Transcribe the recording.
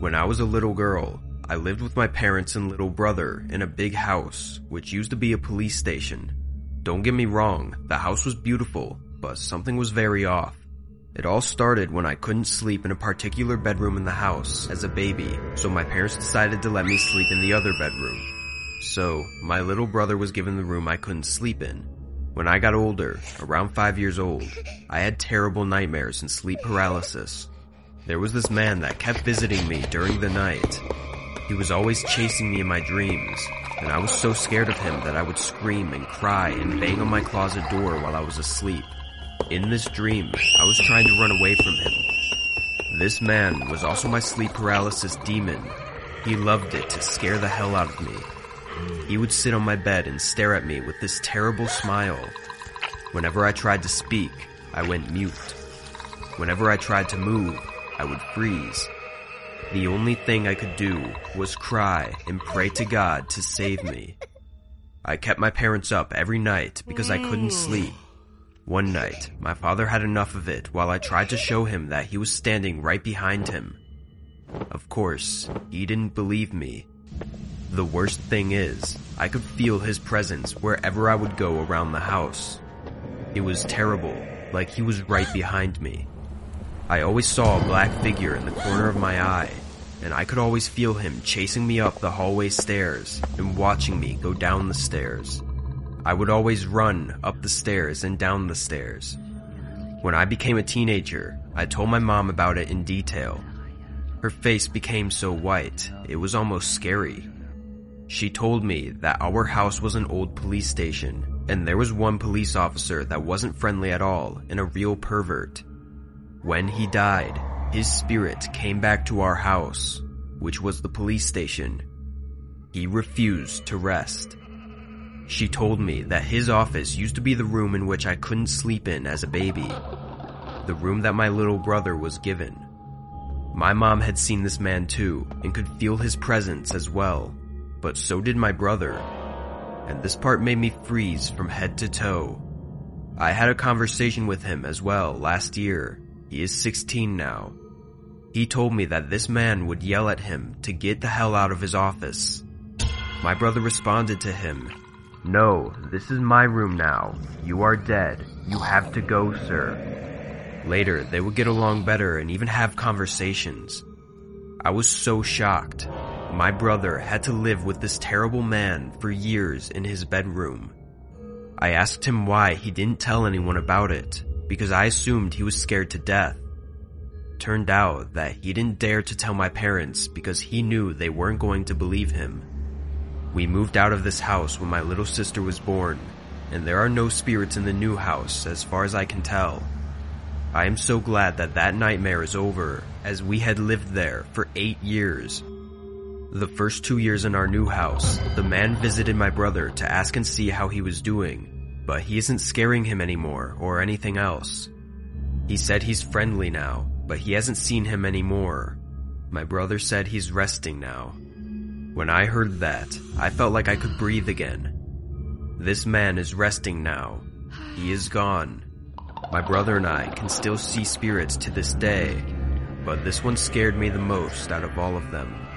When I was a little girl, I lived with my parents and little brother in a big house, which used to be a police station. Don't get me wrong, the house was beautiful, but something was very off. It all started when I couldn't sleep in a particular bedroom in the house as a baby, so my parents decided to let me sleep in the other bedroom. So, my little brother was given the room I couldn't sleep in. When I got older, around five years old, I had terrible nightmares and sleep paralysis. There was this man that kept visiting me during the night. He was always chasing me in my dreams, and I was so scared of him that I would scream and cry and bang on my closet door while I was asleep. In this dream, I was trying to run away from him. This man was also my sleep paralysis demon. He loved it to scare the hell out of me. He would sit on my bed and stare at me with this terrible smile. Whenever I tried to speak, I went mute. Whenever I tried to move, I would freeze. The only thing I could do was cry and pray to God to save me. I kept my parents up every night because I couldn't mm. sleep. One night, my father had enough of it while I tried to show him that he was standing right behind him. Of course, he didn't believe me. The worst thing is, I could feel his presence wherever I would go around the house. It was terrible, like he was right behind me. I always saw a black figure in the corner of my eye, and I could always feel him chasing me up the hallway stairs and watching me go down the stairs. I would always run up the stairs and down the stairs. When I became a teenager, I told my mom about it in detail. Her face became so white, it was almost scary. She told me that our house was an old police station, and there was one police officer that wasn't friendly at all and a real pervert. When he died, his spirit came back to our house, which was the police station. He refused to rest. She told me that his office used to be the room in which I couldn't sleep in as a baby, the room that my little brother was given. My mom had seen this man too and could feel his presence as well but so did my brother, and this part made me freeze from head to toe. I had a conversation with him as well last year. He is 16 now. He told me that this man would yell at him to get the hell out of his office. My brother responded to him, No, this is my room now. You are dead. You have to go, sir. Later, they would get along better and even have conversations. I was so shocked. My brother had to live with this terrible man for years in his bedroom. I asked him why he didn't tell anyone about it, because I assumed he was scared to death. Turned out that he didn't dare to tell my parents because he knew they weren't going to believe him. We moved out of this house when my little sister was born, and there are no spirits in the new house as far as I can tell. I am so glad that that nightmare is over, as we had lived there for eight years the first two years in our new house, the man visited my brother to ask and see how he was doing, but he isn't scaring him anymore or anything else. He said he's friendly now, but he hasn't seen him anymore. My brother said he's resting now. When I heard that, I felt like I could breathe again. This man is resting now. He is gone. My brother and I can still see spirits to this day, but this one scared me the most out of all of them.